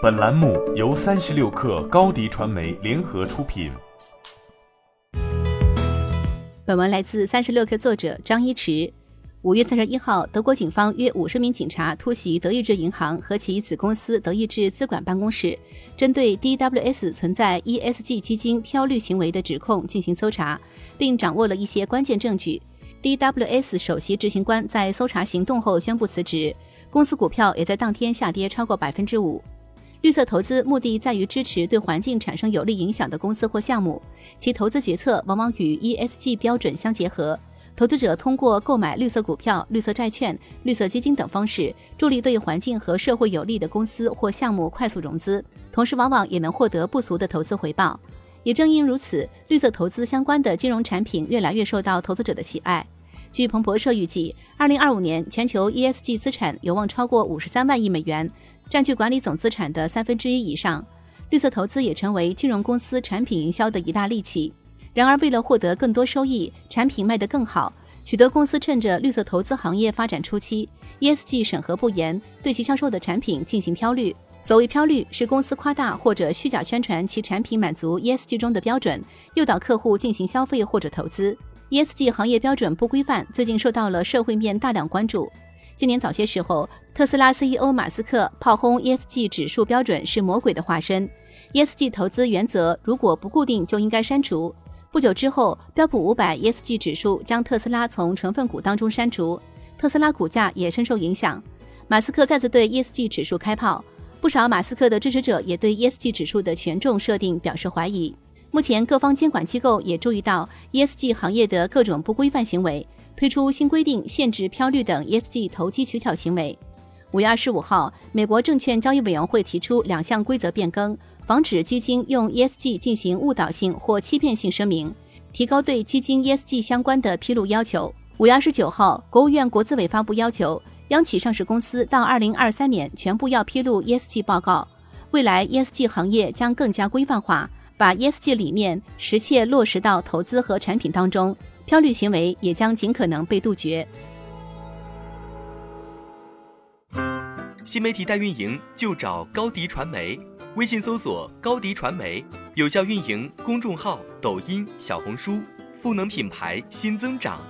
本栏目由三十六氪高低传媒联合出品。本文来自三十六氪作者张一驰。五月三十一号，德国警方约五十名警察突袭德意志银行和其子公司德意志资管办公室，针对 DWS 存在 ESG 基金漂绿行为的指控进行搜查，并掌握了一些关键证据。DWS 首席执行官在搜查行动后宣布辞职，公司股票也在当天下跌超过百分之五。绿色投资目的在于支持对环境产生有利影响的公司或项目，其投资决策往往与 ESG 标准相结合。投资者通过购买绿色股票、绿色债券、绿色基金等方式，助力对环境和社会有利的公司或项目快速融资，同时往往也能获得不俗的投资回报。也正因如此，绿色投资相关的金融产品越来越受到投资者的喜爱。据彭博社预计，二零二五年全球 ESG 资产有望超过五十三万亿美元，占据管理总资产的三分之一以上。绿色投资也成为金融公司产品营销的一大利器。然而，为了获得更多收益，产品卖得更好，许多公司趁着绿色投资行业发展初期，ESG 审核不严，对其销售的产品进行漂绿。所谓漂绿，是公司夸大或者虚假宣传其产品满足 ESG 中的标准，诱导客户进行消费或者投资。ESG 行业标准不规范，最近受到了社会面大量关注。今年早些时候，特斯拉 CEO 马斯克炮轰 ESG 指数标准是魔鬼的化身，ESG 投资原则如果不固定就应该删除。不久之后，标普五百 ESG 指数将特斯拉从成分股当中删除，特斯拉股价也深受影响。马斯克再次对 ESG 指数开炮，不少马斯克的支持者也对 ESG 指数的权重设定表示怀疑。目前，各方监管机构也注意到 ESG 行业的各种不规范行为，推出新规定限制漂绿等 ESG 投机取巧行为。五月二十五号，美国证券交易委员会提出两项规则变更。防止基金用 ESG 进行误导性或欺骗性声明，提高对基金 ESG 相关的披露要求。五月二十九号，国务院国资委发布要求，央企上市公司到二零二三年全部要披露 ESG 报告。未来 ESG 行业将更加规范化，把 ESG 理念实切落实到投资和产品当中，漂绿行为也将尽可能被杜绝。新媒体代运营就找高迪传媒。微信搜索高迪传媒，有效运营公众号、抖音、小红书，赋能品牌新增长。